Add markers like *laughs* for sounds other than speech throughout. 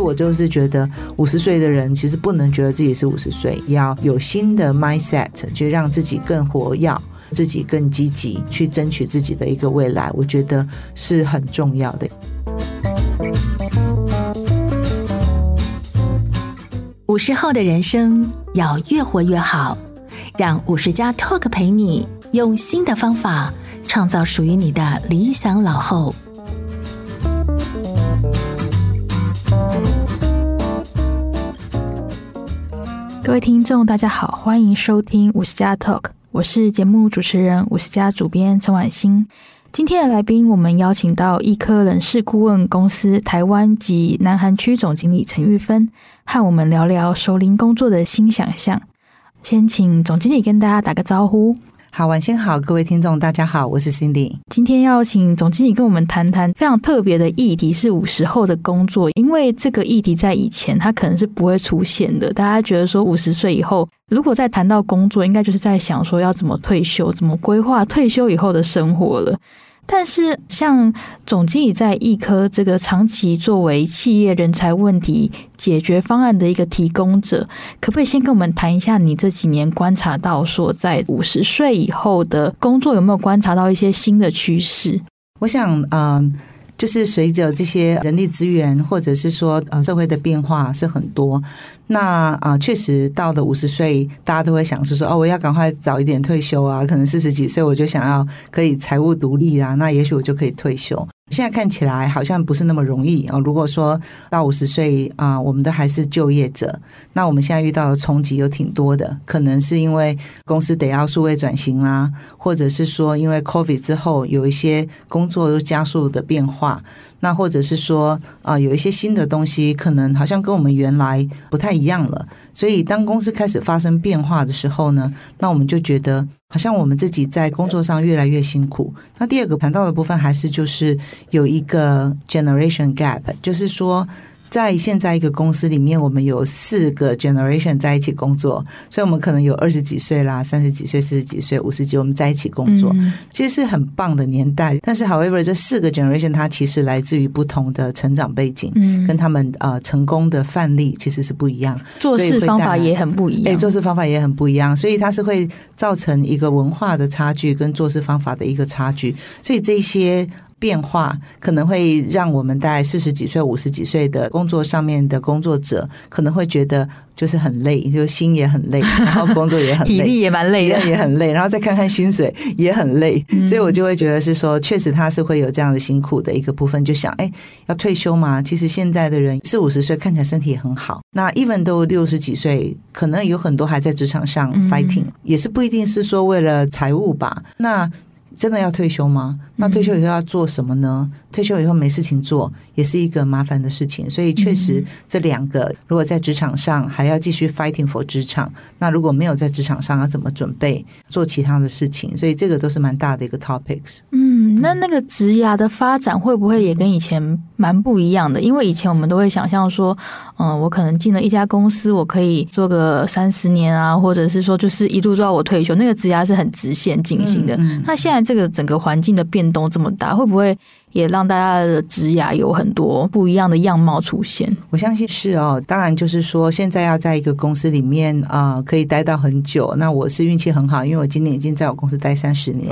我就是觉得，五十岁的人其实不能觉得自己是五十岁，要有新的 mindset，就让自己更活跃，自己更积极去争取自己的一个未来。我觉得是很重要的。五十后的人生要越活越好。让五十加 Talk 陪你用新的方法创造属于你的理想老后。各位听众，大家好，欢迎收听五十加 Talk，我是节目主持人五十加主编陈婉欣。今天的来宾，我们邀请到易科人事顾问公司台湾及南韩区总经理陈玉芬，和我们聊聊熟龄工作的新想象。先请总经理跟大家打个招呼。好，晚上好，各位听众，大家好，我是 Cindy。今天要请总经理跟我们谈谈非常特别的议题，是五十后的工作。因为这个议题在以前它可能是不会出现的。大家觉得说五十岁以后，如果再谈到工作，应该就是在想说要怎么退休，怎么规划退休以后的生活了。但是，像总经理在易科这个长期作为企业人才问题解决方案的一个提供者，可不可以先跟我们谈一下你这几年观察到说，在五十岁以后的工作有没有观察到一些新的趋势？我想，嗯、就是随着这些人力资源，或者是说呃社会的变化是很多，那啊确实到了五十岁，大家都会想是说哦，我要赶快早一点退休啊，可能四十几岁我就想要可以财务独立啊，那也许我就可以退休。现在看起来好像不是那么容易啊！如果说到五十岁啊，我们都还是就业者，那我们现在遇到的冲击有挺多的，可能是因为公司得要数位转型啦，或者是说因为 COVID 之后有一些工作又加速的变化。那或者是说啊，有一些新的东西，可能好像跟我们原来不太一样了。所以当公司开始发生变化的时候呢，那我们就觉得好像我们自己在工作上越来越辛苦。那第二个谈到的部分，还是就是有一个 generation gap，就是说。在现在一个公司里面，我们有四个 generation 在一起工作，所以我们可能有二十几岁啦、三十几岁、四十几岁、五十几，我们在一起工作，其实是很棒的年代。但是，however，这四个 generation 它其实来自于不同的成长背景，跟他们呃成功的范例其实是不一样，做事方法也很不一样。哎，做事方法也很不一样，所以它是会造成一个文化的差距跟做事方法的一个差距，所以这些。变化可能会让我们大概四十几岁、五十几岁的工作上面的工作者，可能会觉得就是很累，就心也很累，*laughs* 然后工作也很累，体力也蛮累的，也很累，然后再看看薪水也很累，所以我就会觉得是说，确实他是会有这样的辛苦的一个部分。就想，哎，要退休吗？其实现在的人四五十岁看起来身体也很好，那 even 都六十几岁，可能有很多还在职场上 fighting，也是不一定是说为了财务吧。那真的要退休吗？那退休以后要做什么呢？退休以后没事情做，也是一个麻烦的事情。所以确实，这两个如果在职场上还要继续 fighting for 职场，那如果没有在职场上要怎么准备做其他的事情？所以这个都是蛮大的一个 topics。嗯，那那个职涯的发展会不会也跟以前蛮不一样的？因为以前我们都会想象说，嗯，我可能进了一家公司，我可以做个三十年啊，或者是说就是一路做到我退休，那个职涯是很直线进行的。嗯嗯。那现在这个整个环境的变动这么大，会不会？也让大家的职涯有很多不一样的样貌出现。我相信是哦，当然就是说，现在要在一个公司里面啊、呃，可以待到很久。那我是运气很好，因为我今年已经在我公司待三十年，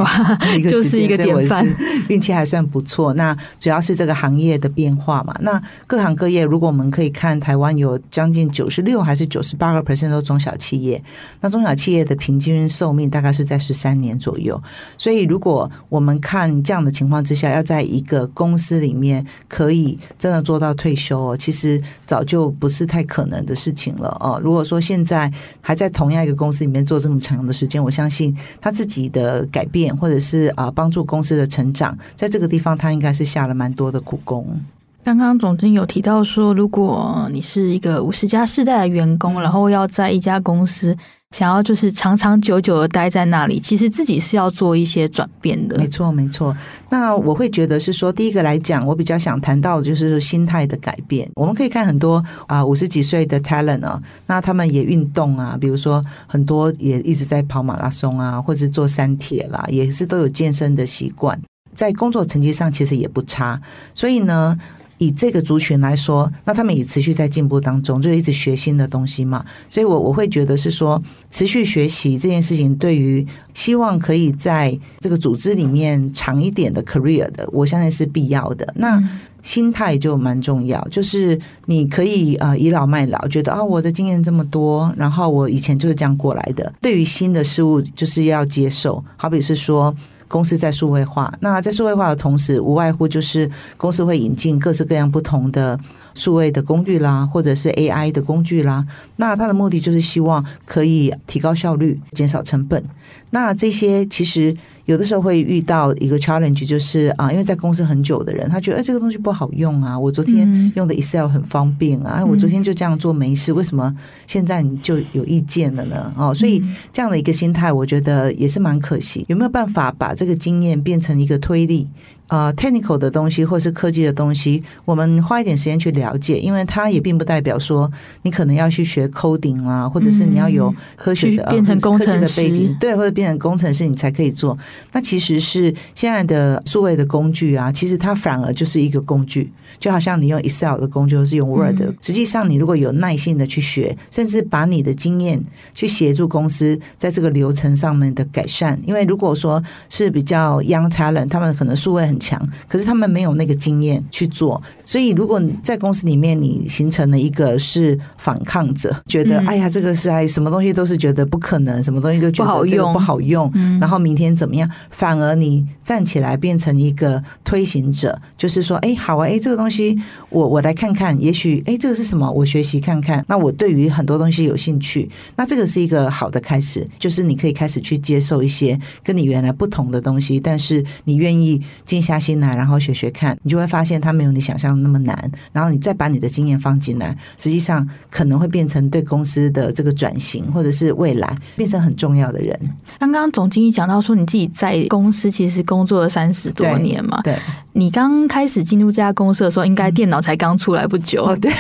一个就是一个典范，运气还算不错。那主要是这个行业的变化嘛。那各行各业，如果我们可以看台湾有将近九十六还是九十八个 percent 都中小企业，那中小企业的平均寿命大概是在十三年左右。所以如果我们看这样的情况之下，要在一个公司里面可以真的做到退休哦，其实早就不是太可能的事情了哦。如果说现在还在同样一个公司里面做这么长的时间，我相信他自己的改变或者是啊帮助公司的成长，在这个地方他应该是下了蛮多的苦功。刚刚总经有提到说，如果你是一个五十加世代的员工，然后要在一家公司想要就是长长久久的待在那里，其实自己是要做一些转变的。没错，没错。那我会觉得是说，第一个来讲，我比较想谈到的就是心态的改变。我们可以看很多啊五十几岁的 talent 啊，那他们也运动啊，比如说很多也一直在跑马拉松啊，或者做三铁啦，也是都有健身的习惯，在工作成绩上其实也不差。所以呢。以这个族群来说，那他们也持续在进步当中，就一直学新的东西嘛。所以我，我我会觉得是说，持续学习这件事情，对于希望可以在这个组织里面长一点的 career 的，我相信是必要的。那心态就蛮重要，就是你可以呃倚老卖老，觉得啊我的经验这么多，然后我以前就是这样过来的。对于新的事物，就是要接受。好比是说。公司在数位化，那在数位化的同时，无外乎就是公司会引进各式各样不同的数位的工具啦，或者是 AI 的工具啦。那它的目的就是希望可以提高效率、减少成本。那这些其实。有的时候会遇到一个 challenge，就是啊，因为在公司很久的人，他觉得哎，这个东西不好用啊。我昨天用的 Excel 很方便啊，我昨天就这样做没事，为什么现在你就有意见了呢？哦，所以这样的一个心态，我觉得也是蛮可惜。有没有办法把这个经验变成一个推力？呃，technical 的东西或是科技的东西，我们花一点时间去了解，因为它也并不代表说你可能要去学 coding 啊，或者是你要有科学的、变成工程师、的背景，对，或者变成工程师你才可以做。那其实是现在的数位的工具啊，其实它反而就是一个工具，就好像你用 Excel 的工具，或是用 Word，实际上你如果有耐心的去学，甚至把你的经验去协助公司在这个流程上面的改善，因为如果说是比较 young talent，他们可能数位很强，可是他们没有那个经验去做，所以如果你在公司里面你形成了一个是反抗者，觉得、嗯、哎呀这个是哎什么东西都是觉得不可能，什么东西都觉得这个不好用，然后明天怎么样？反而你站起来变成一个推行者，就是说哎好啊哎这个东西我我来看看，也许哎这个是什么？我学习看看。那我对于很多东西有兴趣，那这个是一个好的开始，就是你可以开始去接受一些跟你原来不同的东西，但是你愿意静下心来，然后学学看，你就会发现它没有你想象的那么难。然后你再把你的经验放进来，实际上可能会变成对公司的这个转型，或者是未来变成很重要的人。刚刚总经理讲到说，你自己在公司其实工作了三十多年嘛，对，对你刚开始进入这家公司的时候，应该电脑才刚出来不久。哦，对。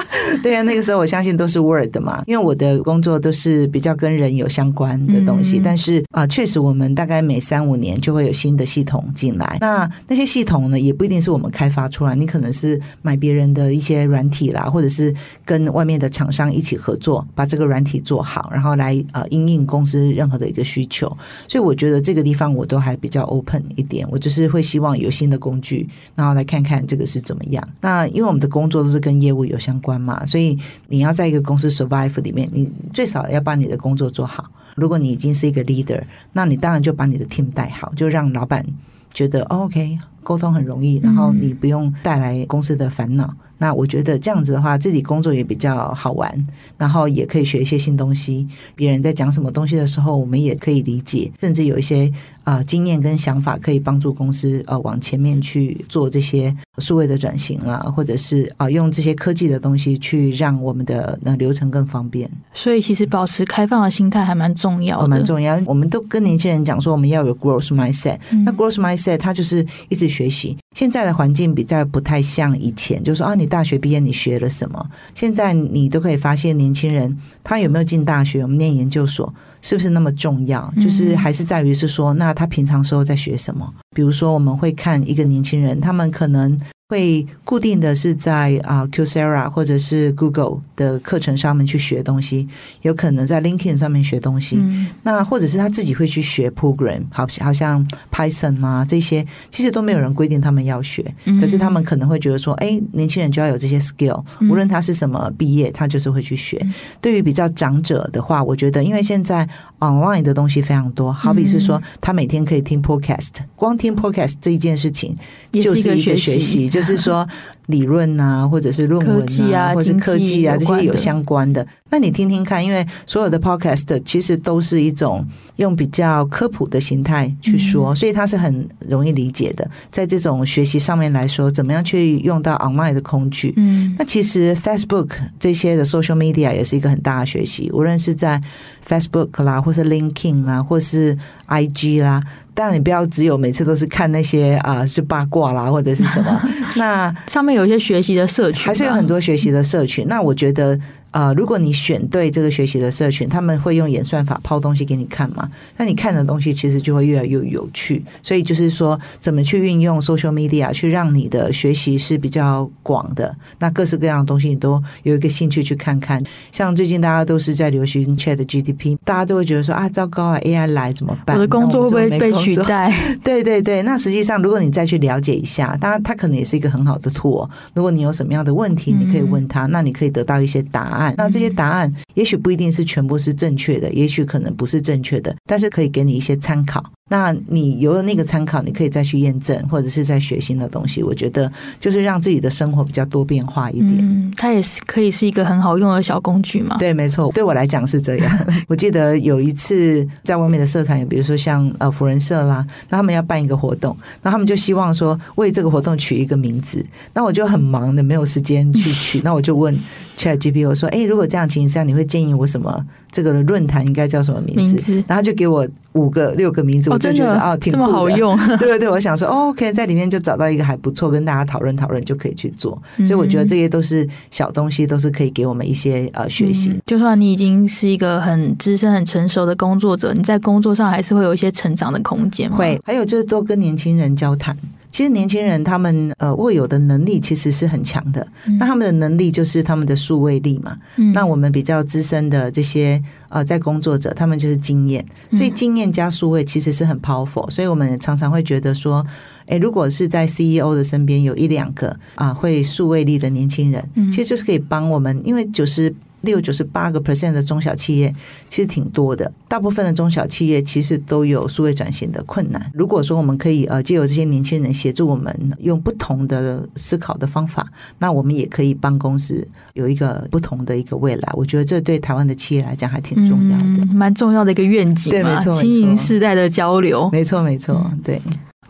*laughs* 对啊，那个时候我相信都是 Word 嘛，因为我的工作都是比较跟人有相关的东西。嗯、但是啊，确实我们大概每三五年就会有新的系统进来。那那些系统呢，也不一定是我们开发出来，你可能是买别人的一些软体啦，或者是跟外面的厂商一起合作，把这个软体做好，然后来呃应应公司任何的一个需求。所以我觉得这个地方我都还比较 open 一点，我就是会希望有新的工具，然后来看看这个是怎么样。那因为我们的工作都是跟业务有相关关嘛。所以你要在一个公司 survive 里面，你最少要把你的工作做好。如果你已经是一个 leader，那你当然就把你的 team 带好，就让老板觉得 OK，沟通很容易，然后你不用带来公司的烦恼。那我觉得这样子的话，自己工作也比较好玩，然后也可以学一些新东西。别人在讲什么东西的时候，我们也可以理解，甚至有一些啊、呃、经验跟想法，可以帮助公司呃往前面去做这些数位的转型啊，或者是啊、呃、用这些科技的东西去让我们的那流程更方便。所以其实保持开放的心态还蛮重要的，蛮重要。我们都跟年轻人讲说，我们要有 growth mindset。那 growth mindset 它就是一直学习。现在的环境比较不太像以前，就是说啊，你大学毕业你学了什么？现在你都可以发现，年轻人他有没有进大学，我们念研究所是不是那么重要？就是还是在于是说，那他平常时候在学什么？比如说，我们会看一个年轻人，他们可能会固定的是在啊 Coursera 或者是 Google 的课程上面去学东西，有可能在 LinkedIn 上面学东西。嗯、那或者是他自己会去学 Program，好，好像 Python 啊这些，其实都没有人规定他们要学，嗯、可是他们可能会觉得说，哎，年轻人就要有这些 skill，无论他是什么毕业，他就是会去学。嗯、对于比较长者的话，我觉得因为现在 online 的东西非常多，好比是说他每天可以听 Podcast，光听 Podcast 这一件事情就是一个学习，就。是说理论啊，或者是论文啊，啊或者是科技啊，这些有相关的。那你听听看，因为所有的 podcast 其实都是一种用比较科普的形态去说，嗯、所以它是很容易理解的。在这种学习上面来说，怎么样去用到 online 的工具？嗯，那其实 Facebook 这些的 social media 也是一个很大的学习，无论是在 Facebook 啦，或是 LinkedIn 啦，或是 IG 啦。当然，你不要只有每次都是看那些啊、呃，是八卦啦，或者是什么。*laughs* 那上面有一些学习的社群，还是有很多学习的社群。那我觉得。呃，如果你选对这个学习的社群，他们会用演算法抛东西给你看嘛？那你看的东西其实就会越来越有趣。所以就是说，怎么去运用 social media 去让你的学习是比较广的？那各式各样的东西你都有一个兴趣去看看。像最近大家都是在流行 Chat GPT，大家都会觉得说啊，糟糕啊，AI 来怎么办？我的工作会不会被取代？*laughs* 对对对。那实际上，如果你再去了解一下，当然它可能也是一个很好的 tool。如果你有什么样的问题，你可以问他，嗯、那你可以得到一些答案。那这些答案也许不一定是全部是正确的，也许可能不是正确的，但是可以给你一些参考。那你有了那个参考，你可以再去验证，或者是再学新的东西。我觉得就是让自己的生活比较多变化一点。嗯，它也是可以是一个很好用的小工具嘛。对，没错，对我来讲是这样。*laughs* 我记得有一次在外面的社团，比如说像呃福人社啦，那他们要办一个活动，那他们就希望说为这个活动取一个名字。那我就很忙的，没有时间去取。*laughs* 那我就问 ChatGPT 我说：“哎，如果这样情况下，你会建议我什么？这个论坛应该叫什么名字？”名字然后就给我五个、六个名字。哦就觉得哦，挺这么好用，*laughs* 对对对，我想说，哦，OK，在里面就找到一个还不错，跟大家讨论讨论就可以去做。所以我觉得这些都是小东西，都是可以给我们一些呃学习。嗯。就算你已经是一个很资深、很成熟的工作者，你在工作上还是会有一些成长的空间。会，还有就是多跟年轻人交谈。其实年轻人他们呃握有的能力其实是很强的，嗯、那他们的能力就是他们的数位力嘛。嗯、那我们比较资深的这些呃在工作者，他们就是经验，所以经验加数位其实是很 powerful。所以我们常常会觉得说，诶，如果是在 CEO 的身边有一两个啊、呃、会数位力的年轻人，嗯、其实就是可以帮我们，因为就是。六九十八个 percent 的中小企业其实挺多的，大部分的中小企业其实都有数位转型的困难。如果说我们可以呃借由这些年轻人协助我们用不同的思考的方法，那我们也可以帮公司有一个不同的一个未来。我觉得这对台湾的企业来讲还挺重要的，嗯、蛮重要的一个愿景。对，没错，青银世代的交流，没错，没错，对。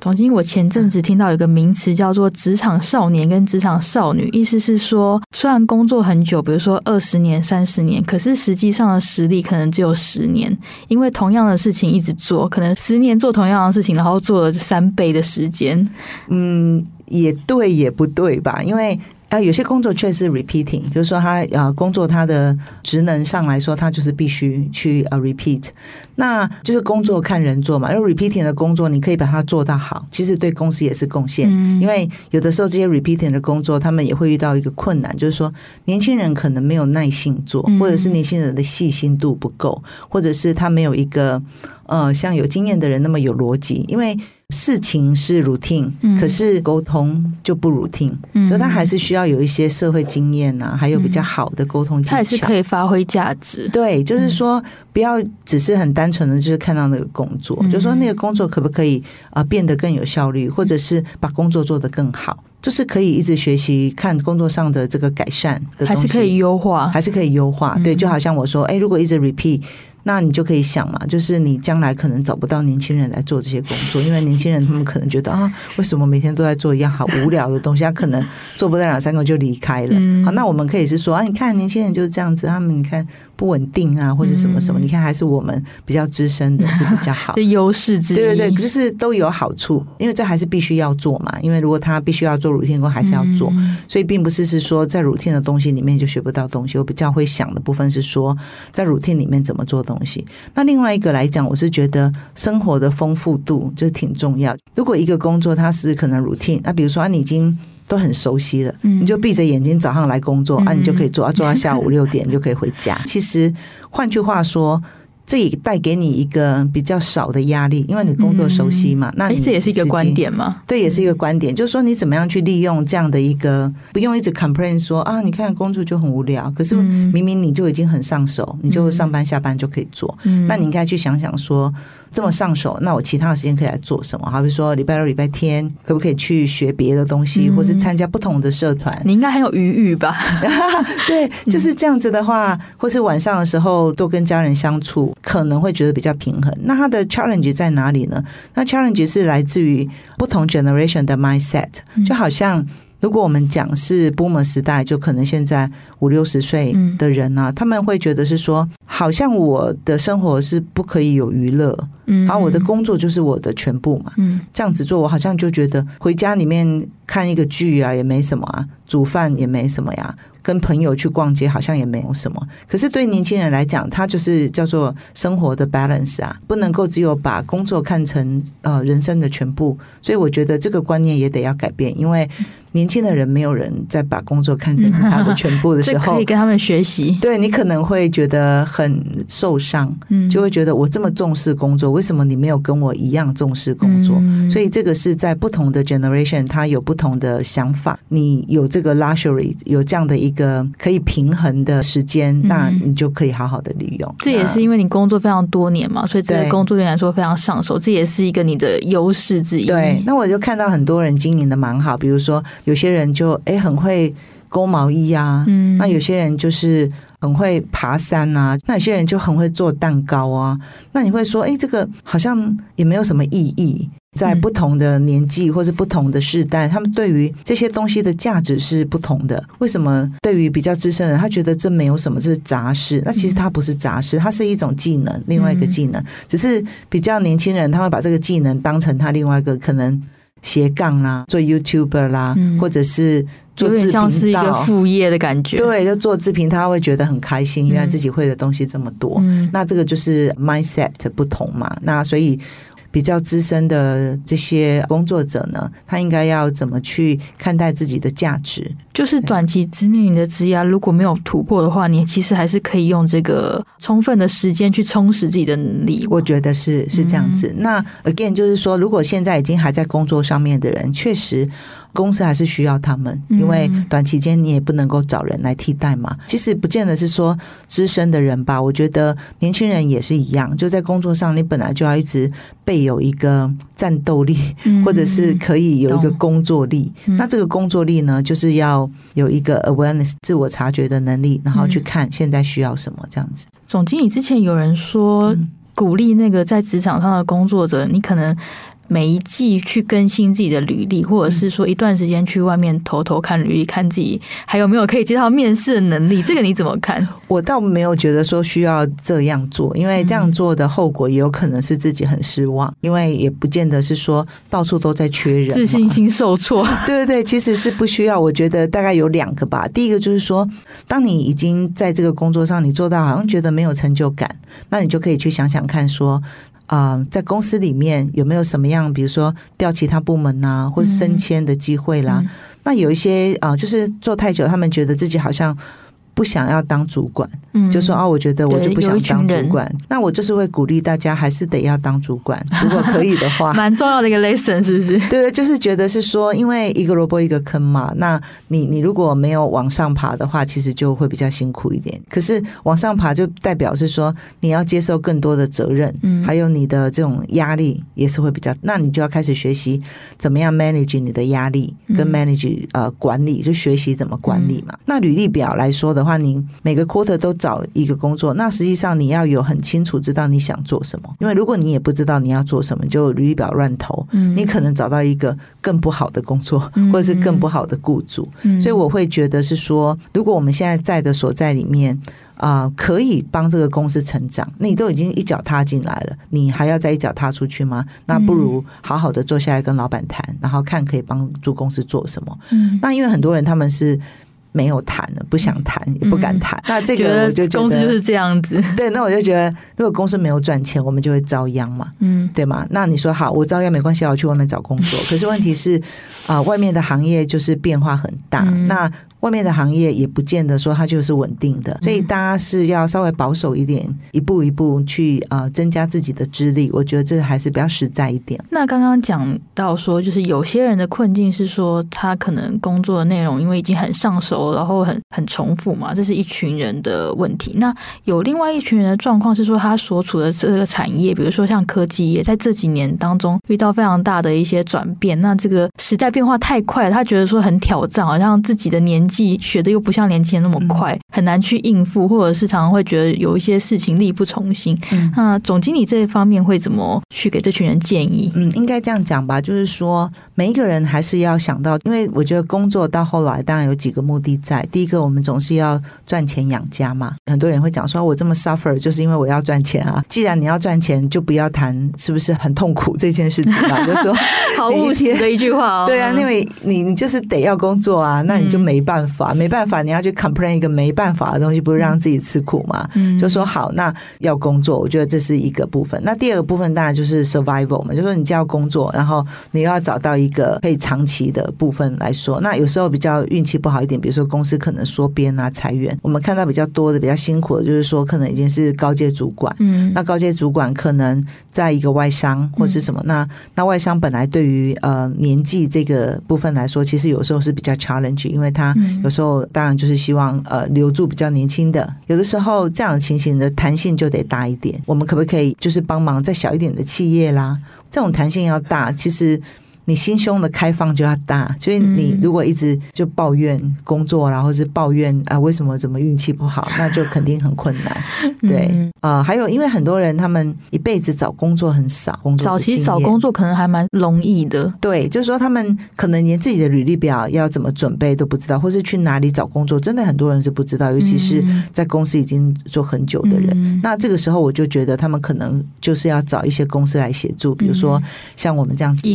总经，我前阵子听到有个名词叫做“职场少年”跟“职场少女”，意思是说，虽然工作很久，比如说二十年、三十年，可是实际上的实力可能只有十年，因为同样的事情一直做，可能十年做同样的事情，然后做了三倍的时间。嗯，也对，也不对吧？因为。啊，有些工作确实是 repeating，就是说他呃工作他的职能上来说，他就是必须去呃 repeat，那就是工作看人做嘛。因为 repeating 的工作，你可以把它做到好，其实对公司也是贡献。嗯、因为有的时候这些 repeating 的工作，他们也会遇到一个困难，就是说年轻人可能没有耐性做，或者是年轻人的细心度不够，或者是他没有一个呃像有经验的人那么有逻辑，因为。事情是 routine，可是沟通就不 routine，嗯，所以他还是需要有一些社会经验啊，还有比较好的沟通技巧，他也是可以发挥价值。对，就是说不要只是很单纯的，就是看到那个工作，就是说那个工作可不可以啊变得更有效率，或者是把工作做得更好，就是可以一直学习看工作上的这个改善的，还是可以优化，还是可以优化。对，就好像我说，哎，如果一直 repeat。那你就可以想嘛，就是你将来可能找不到年轻人来做这些工作，因为年轻人他们可能觉得啊，为什么每天都在做一样好无聊的东西？他可能做不到两三个就离开了。好，那我们可以是说啊，你看年轻人就是这样子，他们你看不稳定啊，或者什么什么，你看还是我们比较资深的是比较好，的优势之一。对对对，就是都有好处，因为这还是必须要做嘛。因为如果他必须要做 routine 工，还是要做，所以并不是是说在 routine 的东西里面就学不到东西。我比较会想的部分是说，在 routine 里面怎么做东西。那另外一个来讲，我是觉得生活的丰富度就是挺重要。如果一个工作它是可能 routine，那比如说啊，你已经都很熟悉了，嗯、你就闭着眼睛早上来工作，嗯、啊，你就可以做，啊，做到下午六点就可以回家。其实换句话说。这也带给你一个比较少的压力，因为你工作熟悉嘛。嗯、那你这也是一个观点嘛？对，也是一个观点，就是说你怎么样去利用这样的一个，不用一直 complain 说啊，你看工作就很无聊，可是明明你就已经很上手，嗯、你就上班下班就可以做。嗯、那你应该去想想说。这么上手，那我其他的时间可以来做什么？好比说礼拜六、礼拜天，可不可以去学别的东西，嗯、或是参加不同的社团？你应该很有余裕吧？*laughs* *laughs* 对，就是这样子的话，或是晚上的时候多跟家人相处，可能会觉得比较平衡。那它的 challenge 在哪里呢？那 challenge 是来自于不同 generation 的 mindset，就好像。如果我们讲是 Boomer 时代，就可能现在五六十岁的人呢、啊，嗯、他们会觉得是说，好像我的生活是不可以有娱乐，嗯，然后我的工作就是我的全部嘛，嗯，这样子做，我好像就觉得回家里面看一个剧啊，也没什么啊，煮饭也没什么呀。跟朋友去逛街好像也没有什么，可是对年轻人来讲，他就是叫做生活的 balance 啊，不能够只有把工作看成呃人生的全部，所以我觉得这个观念也得要改变，因为年轻的人没有人在把工作看成他的全部的时候，*laughs* 可以跟他们学习。对，你可能会觉得很受伤，就会觉得我这么重视工作，为什么你没有跟我一样重视工作？所以这个是在不同的 generation，他有不同的想法，你有这个 luxury，有这样的一个。一个可以平衡的时间，那你就可以好好的利用。这也是因为你工作非常多年嘛，所以这个工作对你来说非常上手，这也是一个你的优势之一。对，那我就看到很多人经营的蛮好，比如说有些人就哎很会勾毛衣啊，嗯，那有些人就是很会爬山啊，那有些人就很会做蛋糕啊，那你会说，哎，这个好像也没有什么意义。在不同的年纪或是不同的世代，他们对于这些东西的价值是不同的。为什么对于比较资深的人，他觉得这没有什么，这是杂事？那其实它不是杂事，它是一种技能，另外一个技能。只是比较年轻人，他会把这个技能当成他另外一个可能斜杠啦，做 YouTuber 啦，或者是做自像是一个副业的感觉。对，就做自评，他会觉得很开心，原来自己会的东西这么多。那这个就是 mindset 不同嘛。那所以。比较资深的这些工作者呢，他应该要怎么去看待自己的价值？就是短期之内你的职业如果没有突破的话，你其实还是可以用这个充分的时间去充实自己的能力。我觉得是是这样子。嗯、那 again 就是说，如果现在已经还在工作上面的人，确实。公司还是需要他们，因为短期间你也不能够找人来替代嘛。其实不见得是说资深的人吧，我觉得年轻人也是一样。就在工作上，你本来就要一直备有一个战斗力，或者是可以有一个工作力。那这个工作力呢，就是要有一个 awareness 自我察觉的能力，然后去看现在需要什么这样子。总经理之前有人说，鼓励那个在职场上的工作者，你可能。每一季去更新自己的履历，或者是说一段时间去外面偷偷看履历，看自己还有没有可以接到面试的能力。*laughs* 这个你怎么看？我倒没有觉得说需要这样做，因为这样做的后果也有可能是自己很失望，因为也不见得是说到处都在缺人，自信心受挫。*laughs* 对对对，其实是不需要。我觉得大概有两个吧。第一个就是说，当你已经在这个工作上你做到好像觉得没有成就感，那你就可以去想想看说。啊、呃，在公司里面有没有什么样，比如说调其他部门呐、啊，或是升迁的机会啦？嗯、那有一些啊、呃，就是做太久，他们觉得自己好像。不想要当主管，嗯，就说啊，我觉得我就不想当主管。那我就是会鼓励大家，还是得要当主管，*laughs* 如果可以的话，蛮重要的一个 lesson，是不是？对，就是觉得是说，因为一个萝卜一个坑嘛。那你你如果没有往上爬的话，其实就会比较辛苦一点。可是往上爬就代表是说，你要接受更多的责任，嗯，还有你的这种压力也是会比较。那你就要开始学习怎么样 manage 你的压力，跟 manage 呃管理，就学习怎么管理嘛。那履历表来说的。的话，你每个 quarter 都找一个工作，那实际上你要有很清楚知道你想做什么。因为如果你也不知道你要做什么，就履历表乱投，嗯，你可能找到一个更不好的工作，或者是更不好的雇主。嗯，所以我会觉得是说，如果我们现在在的所在里面啊，呃，可以帮这个公司成长，那你都已经一脚踏进来了，你还要再一脚踏出去吗？那不如好好的坐下来跟老板谈，然后看可以帮助公司做什么。嗯，那因为很多人他们是。没有谈了，不想谈，也不敢谈。嗯、那这个我就觉得公司就是这样子。*laughs* 对，那我就觉得，如果公司没有赚钱，我们就会遭殃嘛，嗯，对吗？那你说好，我遭殃没关系，我去外面找工作。*laughs* 可是问题是，啊、呃，外面的行业就是变化很大，嗯、那。外面的行业也不见得说它就是稳定的，所以大家是要稍微保守一点，一步一步去呃增加自己的资历。我觉得这还是比较实在一点。那刚刚讲到说，就是有些人的困境是说，他可能工作的内容因为已经很上手，然后很很重复嘛，这是一群人的问题。那有另外一群人的状况是说，他所处的这个产业，比如说像科技业，在这几年当中遇到非常大的一些转变，那这个时代变化太快，他觉得说很挑战，好像自己的年。学的又不像年轻人那么快，很难去应付，或者是常常会觉得有一些事情力不从心。嗯，那总经理这一方面会怎么去给这群人建议？嗯，应该这样讲吧，就是说每一个人还是要想到，因为我觉得工作到后来当然有几个目的在。第一个，我们总是要赚钱养家嘛。很多人会讲说，我这么 suffer 就是因为我要赚钱啊。既然你要赚钱，就不要谈是不是很痛苦这件事情吧。*laughs* 就说好务实的一句话哦。对啊，因为你你就是得要工作啊，那你就没办法。嗯没办法，你要去 complain 一个没办法的东西，不是让自己吃苦嘛？嗯，就说好，那要工作，我觉得这是一个部分。那第二个部分当然就是 survival 嘛，就说你就要工作，然后你又要找到一个可以长期的部分来说。那有时候比较运气不好一点，比如说公司可能缩编啊、裁员，我们看到比较多的、比较辛苦的，就是说可能已经是高阶主管。嗯，那高阶主管可能在一个外商或是什么，那那外商本来对于呃年纪这个部分来说，其实有时候是比较 challenge，因为他有时候。当然就是希望呃留住比较年轻的，有的时候这样的情形的弹性就得大一点。我们可不可以就是帮忙再小一点的企业啦？这种弹性要大，其实。你心胸的开放就要大，所以你如果一直就抱怨工作，然后是抱怨啊为什么怎么运气不好，*laughs* 那就肯定很困难。对啊、呃，还有因为很多人他们一辈子找工作很少，工作早期找工作可能还蛮容易的。对，就是说他们可能连自己的履历表要怎么准备都不知道，或是去哪里找工作，真的很多人是不知道，尤其是在公司已经做很久的人。嗯、那这个时候我就觉得他们可能就是要找一些公司来协助，比如说像我们这样子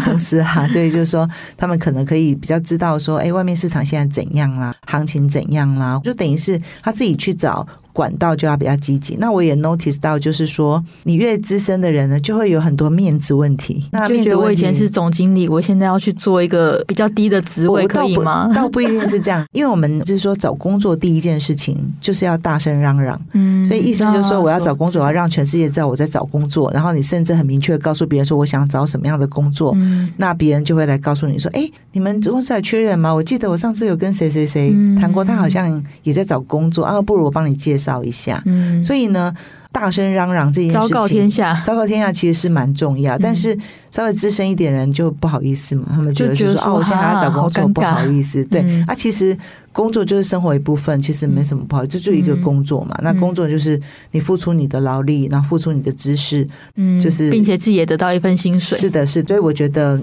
公司哈，*laughs* 所以就是说，他们可能可以比较知道说，哎，外面市场现在怎样啦，行情怎样啦，就等于是他自己去找。管道就要比较积极。那我也 notice 到，就是说，你越资深的人呢，就会有很多面子问题。那面子我以前是总经理，我现在要去做一个比较低的职位，可以吗？倒不一定是这样，*laughs* 因为我们就是说，找工作第一件事情就是要大声嚷嚷。嗯，所以医生就说，我要找工作，我要让全世界知道我在找工作。然后你甚至很明确告诉别人说，我想找什么样的工作。嗯，那别人就会来告诉你说，哎，你们公司还缺人吗？我记得我上次有跟谁谁谁谈过，他好像也在找工作啊，不如我帮你介绍。找一下，嗯，所以呢，大声嚷嚷这件事情，昭告天下，昭告天下其实是蛮重要，嗯、但是稍微资深一点人就不好意思嘛，他们觉得就是说，哦，我现在还要找工作，不好意思，对，嗯、啊，其实工作就是生活一部分，其实没什么不好，这就一个工作嘛，嗯、那工作就是你付出你的劳力，然后付出你的知识，嗯，就是并且自己也得到一份薪水，是的，是，所以我觉得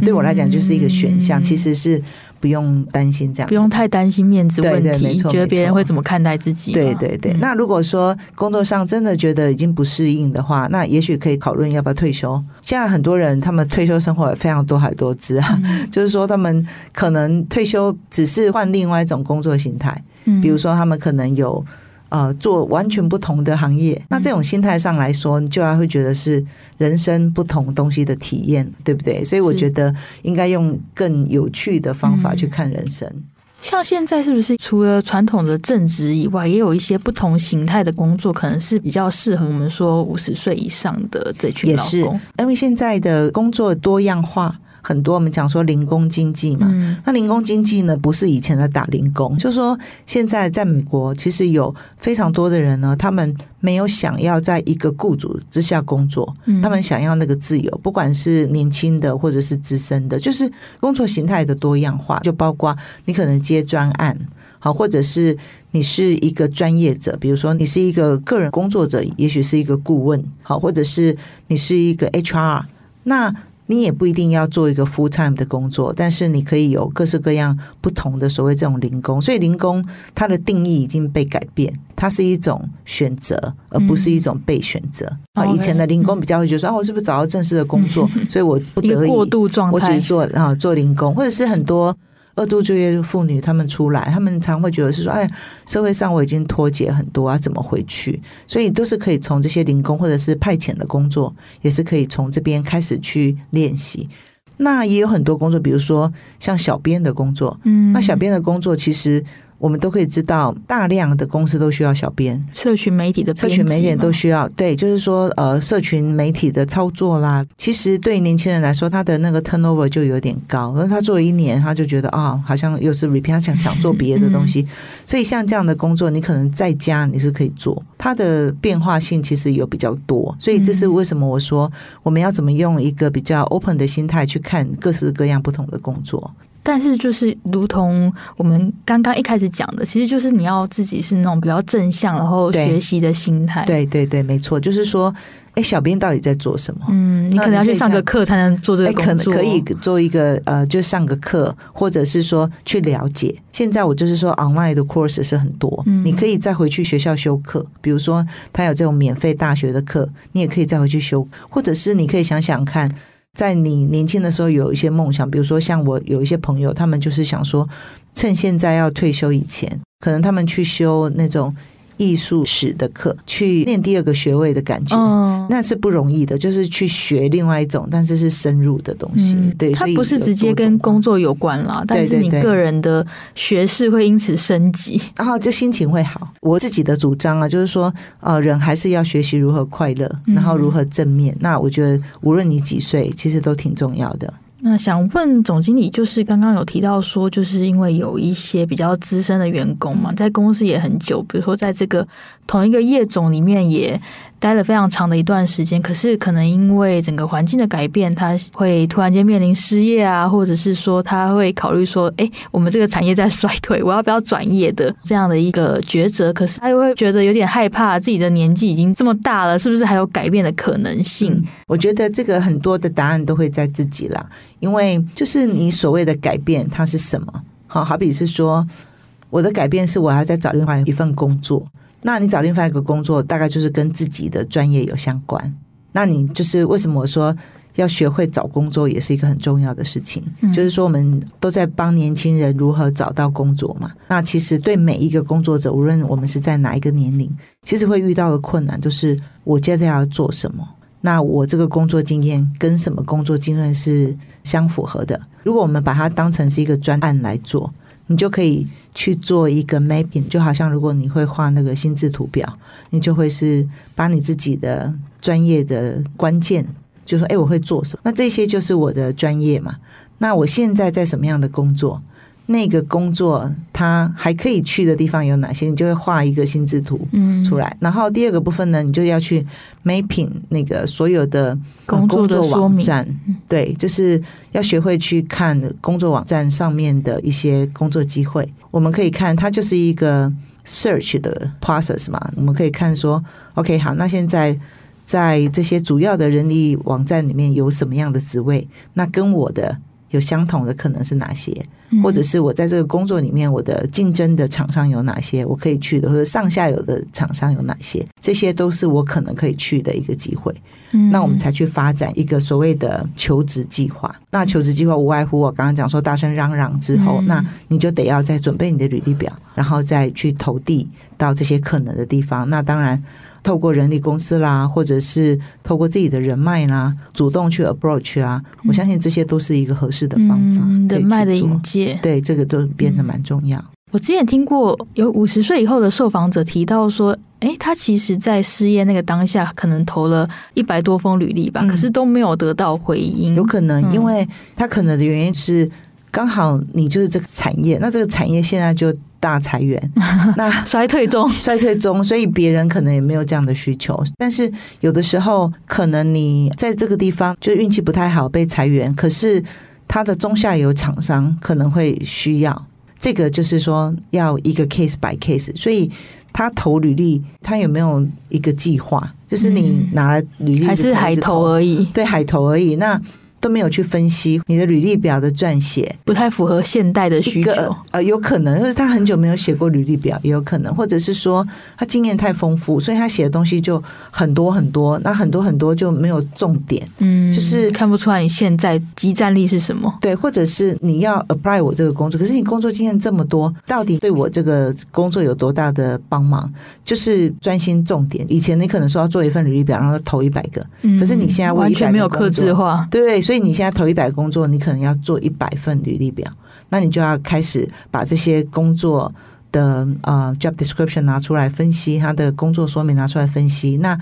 对我来讲就是一个选项，嗯、其实是。不用担心这样，不用太担心面子问题。对对，没错，觉得别人会怎么看待自己？对对对。嗯、那如果说工作上真的觉得已经不适应的话，那也许可以考虑要不要退休。现在很多人他们退休生活也非常多海多姿啊，嗯、*laughs* 就是说他们可能退休只是换另外一种工作形态，嗯、比如说他们可能有。呃，做完全不同的行业，那这种心态上来说，你就要会觉得是人生不同东西的体验，对不对？所以我觉得应该用更有趣的方法去看人生。嗯，像现在是不是除了传统的正职以外，也有一些不同形态的工作，可能是比较适合我们说五十岁以上的这群老工？也是，因为现在的工作多样化。很多我们讲说零工经济嘛，嗯、那零工经济呢，不是以前的打零工，就是说现在在美国，其实有非常多的人呢，他们没有想要在一个雇主之下工作，嗯、他们想要那个自由，不管是年轻的或者是资深的，就是工作形态的多样化，就包括你可能接专案，好，或者是你是一个专业者，比如说你是一个个人工作者，也许是一个顾问，好，或者是你是一个 HR，那。你也不一定要做一个 full time 的工作，但是你可以有各式各样不同的所谓这种零工。所以零工它的定义已经被改变，它是一种选择，而不是一种被选择。啊、嗯，以前的零工比较会觉得说，哦，我是不是找到正式的工作，嗯、*laughs* 所以我不得已过度状态，我只做啊做零工，或者是很多二度就业妇女他们出来，他们常会觉得是说，哎，社会上我已经脱节很多啊，怎么回去？所以都是可以从这些零工或者是派遣的工作，也是可以从这边开始去练习。那也有很多工作，比如说像小编的工作，嗯，那小编的工作其实。我们都可以知道，大量的公司都需要小编，社群媒体的社群媒体都需要。对，就是说，呃，社群媒体的操作啦，其实对年轻人来说，他的那个 turnover 就有点高。而他做了一年，他就觉得啊、哦，好像又是 repeat，他想想做别的东西。所以像这样的工作，你可能在家你是可以做，它的变化性其实有比较多。所以这是为什么我说我们要怎么用一个比较 open 的心态去看各式各样不同的工作。但是，就是如同我们刚刚一开始讲的，其实就是你要自己是那种比较正向，然后学习的心态。对对对，没错，就是说，哎，小编到底在做什么？嗯，你可能要去上个课才能做这个工作。可能可以做一个呃，就上个课，或者是说去了解。现在我就是说，online 的 course 是很多，嗯，你可以再回去学校修课。比如说，他有这种免费大学的课，你也可以再回去修，或者是你可以想想看。在你年轻的时候有一些梦想，比如说像我有一些朋友，他们就是想说，趁现在要退休以前，可能他们去修那种。艺术史的课，去念第二个学位的感觉，嗯，那是不容易的。就是去学另外一种，但是是深入的东西。嗯、对，它不是直接跟工作有关啦，但是你个人的学识会因此升级，然后就心情会好。我自己的主张啊，就是说，呃，人还是要学习如何快乐，然后如何正面。嗯、那我觉得，无论你几岁，其实都挺重要的。那想问总经理，就是刚刚有提到说，就是因为有一些比较资深的员工嘛，在公司也很久，比如说在这个同一个业种里面也。待了非常长的一段时间，可是可能因为整个环境的改变，他会突然间面临失业啊，或者是说他会考虑说，哎，我们这个产业在衰退，我要不要转业的这样的一个抉择。可是他又会觉得有点害怕，自己的年纪已经这么大了，是不是还有改变的可能性？我觉得这个很多的答案都会在自己啦，因为就是你所谓的改变，它是什么？好，好比是说，我的改变是我要再找另外一份工作。那你找另外一个工作，大概就是跟自己的专业有相关。那你就是为什么我说要学会找工作，也是一个很重要的事情。嗯。就是说，我们都在帮年轻人如何找到工作嘛。那其实对每一个工作者，无论我们是在哪一个年龄，其实会遇到的困难，就是我接着要做什么。那我这个工作经验跟什么工作经验是相符合的？如果我们把它当成是一个专案来做。你就可以去做一个 mapping，就好像如果你会画那个心智图表，你就会是把你自己的专业的关键，就说，哎，我会做什么？那这些就是我的专业嘛。那我现在在什么样的工作？那个工作它还可以去的地方有哪些？你就会画一个心智图出来。嗯、然后第二个部分呢，你就要去 mapping 那个所有的工作的网站，对，就是要学会去看工作网站上面的一些工作机会。我们可以看，它就是一个 search 的 process 嘛。我们可以看说，OK，好，那现在在这些主要的人力网站里面有什么样的职位？那跟我的。有相同的可能是哪些？或者是我在这个工作里面，我的竞争的厂商有哪些？我可以去的，或者上下游的厂商有哪些？这些都是我可能可以去的一个机会。那我们才去发展一个所谓的求职计划。那求职计划无外乎我刚刚讲说大声嚷嚷之后，那你就得要再准备你的履历表，然后再去投递到这些可能的地方。那当然。透过人力公司啦，或者是透过自己的人脉啦，主动去 approach 啊，嗯、我相信这些都是一个合适的方法。嗯、人脉的引介，对这个都变得蛮重要。我之前听过有五十岁以后的受访者提到说，诶，他其实在失业那个当下，可能投了一百多封履历吧，嗯、可是都没有得到回应。有可能，因为他可能的原因是。刚好你就是这个产业，那这个产业现在就大裁员，*laughs* 那衰退中，*laughs* 衰退中，所以别人可能也没有这样的需求。但是有的时候，可能你在这个地方就运气不太好被裁员，可是他的中下游厂商可能会需要这个，就是说要一个 case by case。所以他投履历，他有没有一个计划？就是你拿了履历、嗯、还是海投而已？对，海投而已。那。都没有去分析你的履历表的撰写，不太符合现代的需求。呃，有可能就是他很久没有写过履历表，也有可能，或者是说他经验太丰富，所以他写的东西就很多很多，那很多很多就没有重点，嗯，就是看不出来你现在即战力是什么。对，或者是你要 apply 我这个工作，可是你工作经验这么多，到底对我这个工作有多大的帮忙？就是专心重点。以前你可能说要做一份履历表，然后投一百个，可是你现在完全没有克制化，对，所以你现在投一百个工作，你可能要做一百份履历表，那你就要开始把这些工作的呃 job description 拿出来分析，他的工作说明拿出来分析。那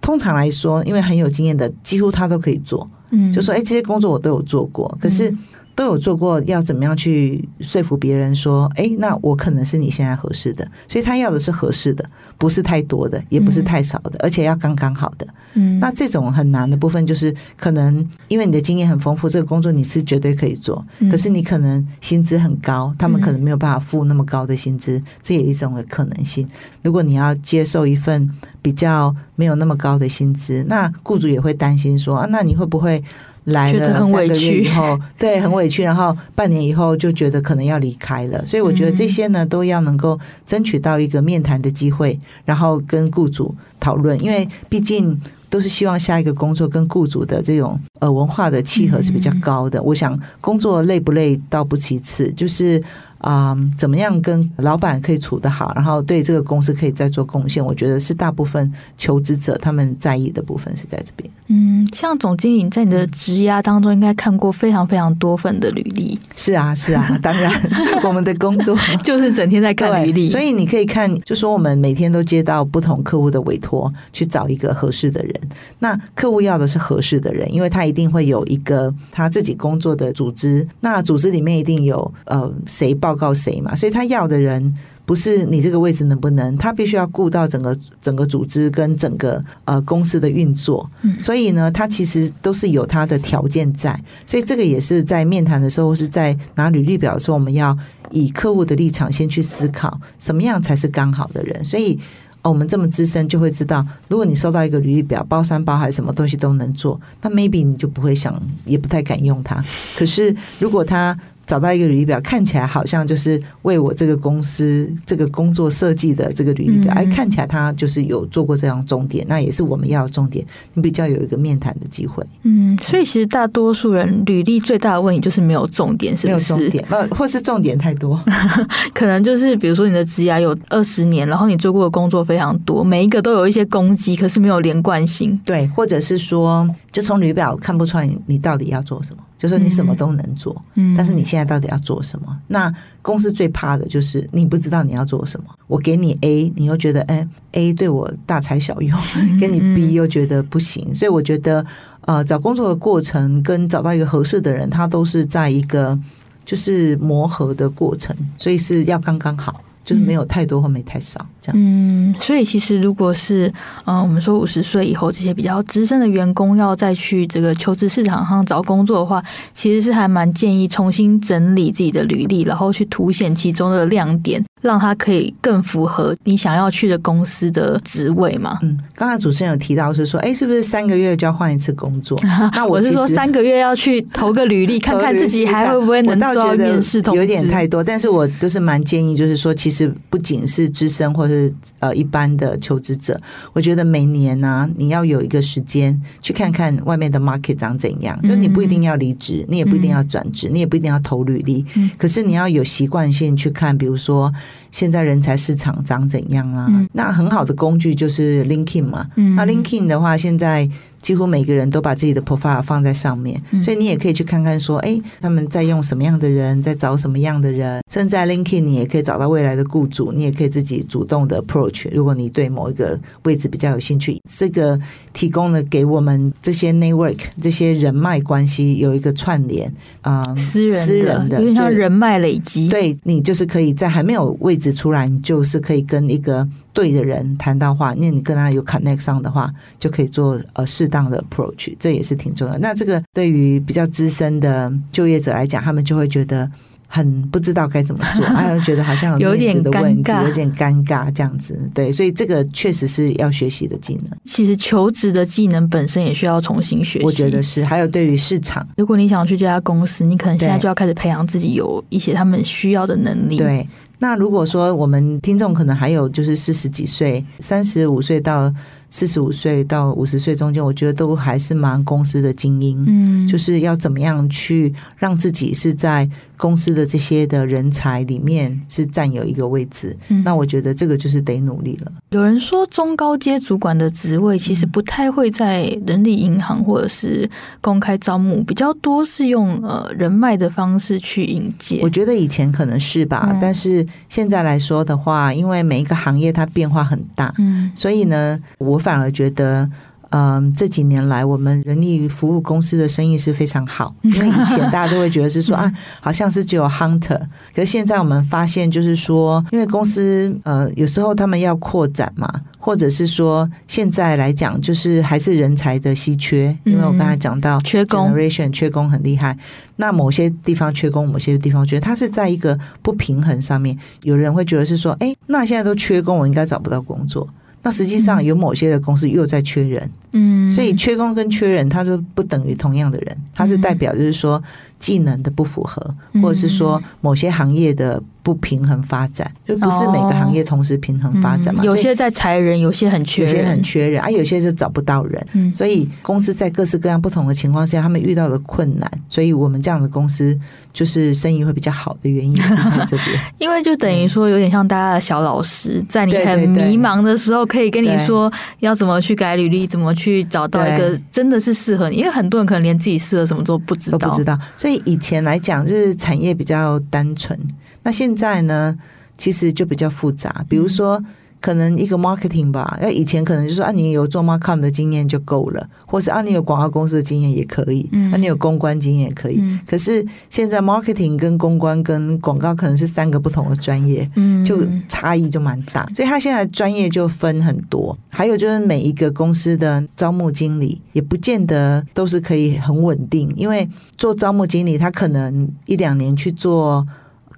通常来说，因为很有经验的，几乎他都可以做，嗯，就说哎，这些工作我都有做过，可是。都有做过，要怎么样去说服别人说，哎，那我可能是你现在合适的，所以他要的是合适的，不是太多的，也不是太少的，而且要刚刚好的。嗯，那这种很难的部分就是，可能因为你的经验很丰富，这个工作你是绝对可以做，可是你可能薪资很高，他们可能没有办法付那么高的薪资，这也是一种的可能性。如果你要接受一份比较没有那么高的薪资，那雇主也会担心说，啊，那你会不会？来了三个月以后，*laughs* 对，很委屈，然后半年以后就觉得可能要离开了，所以我觉得这些呢都要能够争取到一个面谈的机会，然后跟雇主讨论，因为毕竟都是希望下一个工作跟雇主的这种呃文化的契合是比较高的。我想工作累不累倒不其次，就是。啊、嗯，怎么样跟老板可以处得好，然后对这个公司可以再做贡献？我觉得是大部分求职者他们在意的部分是在这边。嗯，像总经理在你的职涯当中，应该看过非常非常多份的履历。是啊，是啊，当然，*laughs* 我们的工作就是整天在看履历，所以你可以看，就说我们每天都接到不同客户的委托，去找一个合适的人。那客户要的是合适的人，因为他一定会有一个他自己工作的组织，那组织里面一定有呃谁报告谁嘛，所以他要的人不是你这个位置能不能，他必须要顾到整个整个组织跟整个呃公司的运作，所以呢，他其实都是有他的条件在，所以这个也是在面谈的时候，是在拿履历表的时候，我们要以客户的立场先去思考，什么样才是刚好的人。所以，哦我们这么资深就会知道，如果你收到一个履历表，包山包海，什么东西都能做，那 maybe 你就不会想，也不太敢用它。可是如果他找到一个履历表，看起来好像就是为我这个公司这个工作设计的这个履历表，哎，看起来他就是有做过这样重点，那也是我们要的重点，你比较有一个面谈的机会。嗯，所以其实大多数人履历最大的问题就是没有重点，是不是？没有重点，呃，或是重点太多，*laughs* 可能就是比如说你的职涯有二十年，然后你做过的工作非常多，每一个都有一些攻击，可是没有连贯性。对，或者是说，就从履历表看不出来你你到底要做什么。就说你什么都能做，嗯，但是你现在到底要做什么？嗯、那公司最怕的就是你不知道你要做什么。我给你 A，你又觉得哎 A 对我大材小用，给你 B 又觉得不行。所以我觉得呃，找工作的过程跟找到一个合适的人，他都是在一个就是磨合的过程，所以是要刚刚好。就是没有太多或没太少这样。嗯，所以其实如果是嗯，我们说五十岁以后这些比较资深的员工要再去这个求职市场上找工作的话，其实是还蛮建议重新整理自己的履历，然后去凸显其中的亮点。让他可以更符合你想要去的公司的职位嘛？嗯，刚才主持人有提到是说，哎，是不是三个月就要换一次工作？那 *laughs* 我是说三个月要去投个履历，看看自己还会不会能 *laughs* 做到面试通知。有点太多，但是我就是蛮建议，就是说，其实不仅是资深或者是呃一般的求职者，我觉得每年呢、啊，你要有一个时间去看看外面的 market 长怎样。就你不一定要离职，你也不一定要转职，你也不一定要投履历，可是你要有习惯性去看，比如说。现在人才市场长怎样啊？嗯、那很好的工具就是 LinkedIn 嘛。嗯、那 LinkedIn 的话，现在。几乎每个人都把自己的 profile 放在上面，所以你也可以去看看说，哎，他们在用什么样的人，在找什么样的人。甚至在 LinkedIn 你也可以找到未来的雇主，你也可以自己主动的 approach。如果你对某一个位置比较有兴趣，这个提供了给我们这些 network 这些人脉关系有一个串联啊，呃、私人私人的，因为像人脉累积，对你就是可以在还没有位置出来，你就是可以跟一个对的人谈到话，那你跟他有 connect 上的话，就可以做呃适当的 approach，这也是挺重要的。那这个对于比较资深的就业者来讲，他们就会觉得，很不知道该怎么做，*laughs* 还有觉得好像有面子的问题，有点尴尬这样子。对，所以这个确实是要学习的技能。其实求职的技能本身也需要重新学习，我觉得是。还有对于市场，如果你想去这家公司，你可能现在就要开始培养自己有一些他们需要的能力。对。那如果说我们听众可能还有就是四十几岁、三十五岁到。四十五岁到五十岁中间，我觉得都还是蛮公司的精英，嗯，就是要怎么样去让自己是在公司的这些的人才里面是占有一个位置。嗯，那我觉得这个就是得努力了。有人说中高阶主管的职位其实不太会在人力银行或者是公开招募，比较多是用呃人脉的方式去引荐。我觉得以前可能是吧，嗯，但是现在来说的话，因为每一个行业它变化很大，嗯，所以呢，我。我反而觉得，嗯，这几年来我们人力服务公司的生意是非常好，因为以前大家都会觉得是说 *laughs* 啊，好像是只有 hunter，可是现在我们发现就是说，因为公司呃有时候他们要扩展嘛，或者是说现在来讲就是还是人才的稀缺，因为我刚才讲到缺工，generation 缺工很厉害，那某些地方缺工，某些地方缺，它是在一个不平衡上面，有人会觉得是说，哎，那现在都缺工，我应该找不到工作。那实际上有某些的公司又在缺人，嗯，所以缺工跟缺人，它就不等于同样的人，它是代表就是说技能的不符合，或者是说某些行业的。不平衡发展，就不是每个行业同时平衡发展嘛？哦嗯、有些在裁人，有些很缺人，有些很缺人啊，有些就找不到人。嗯、所以公司在各式各样不同的情况下，他们遇到的困难，所以我们这样的公司就是生意会比较好的原因是在这边。*laughs* 因为就等于说，有点像大家的小老师，在你很迷茫的时候，可以跟你说要怎么去改履历，怎么去找到一个真的是适合你。因为很多人可能连自己适合什么都不知道，都不知道。所以对以前来讲，就是产业比较单纯。那现在呢，其实就比较复杂。比如说，可能一个 marketing 吧，那以前可能就是说啊，你有做 marketing 的经验就够了，或是啊，你有广告公司的经验也可以，嗯，啊，你有公关经验也可以。嗯，可是现在 marketing 跟公关跟广告可能是三个不同的专业，嗯，就差异就蛮大。所以他现在专业就分很多。还有就是每一个公司的招募经理也不见得都是可以很稳定，因为做招募经理他可能一两年去做。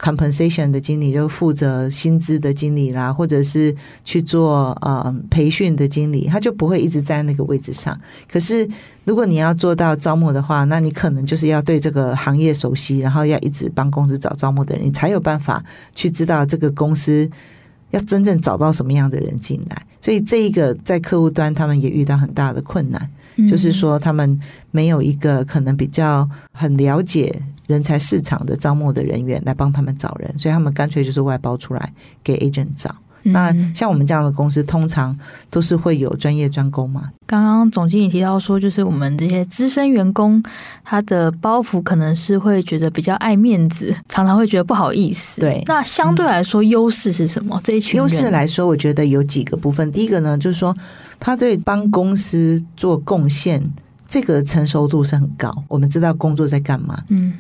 Compensation 的经理就负责薪资的经理啦，或者是去做呃培训的经理，他就不会一直在那个位置上。可是如果你要做到招募的话，那你可能就是要对这个行业熟悉，然后要一直帮公司找招募的人，你才有办法去知道这个公司要真正找到什么样的人进来。所以这一个在客户端，他们也遇到很大的困难，就是说他们没有一个可能比较很了解。人才市场的招募的人员来帮他们找人，所以他们干脆就是外包出来给 agent 找。嗯、那像我们这样的公司，通常都是会有专业专攻嘛。刚刚总经理提到说，就是我们这些资深员工，他的包袱可能是会觉得比较爱面子，常常会觉得不好意思。对，那相对来说，优势是什么？嗯、这一群优势来说，我觉得有几个部分。第一个呢，就是说他对帮公司做贡献，这个成熟度是很高。我们知道工作在干嘛。嗯。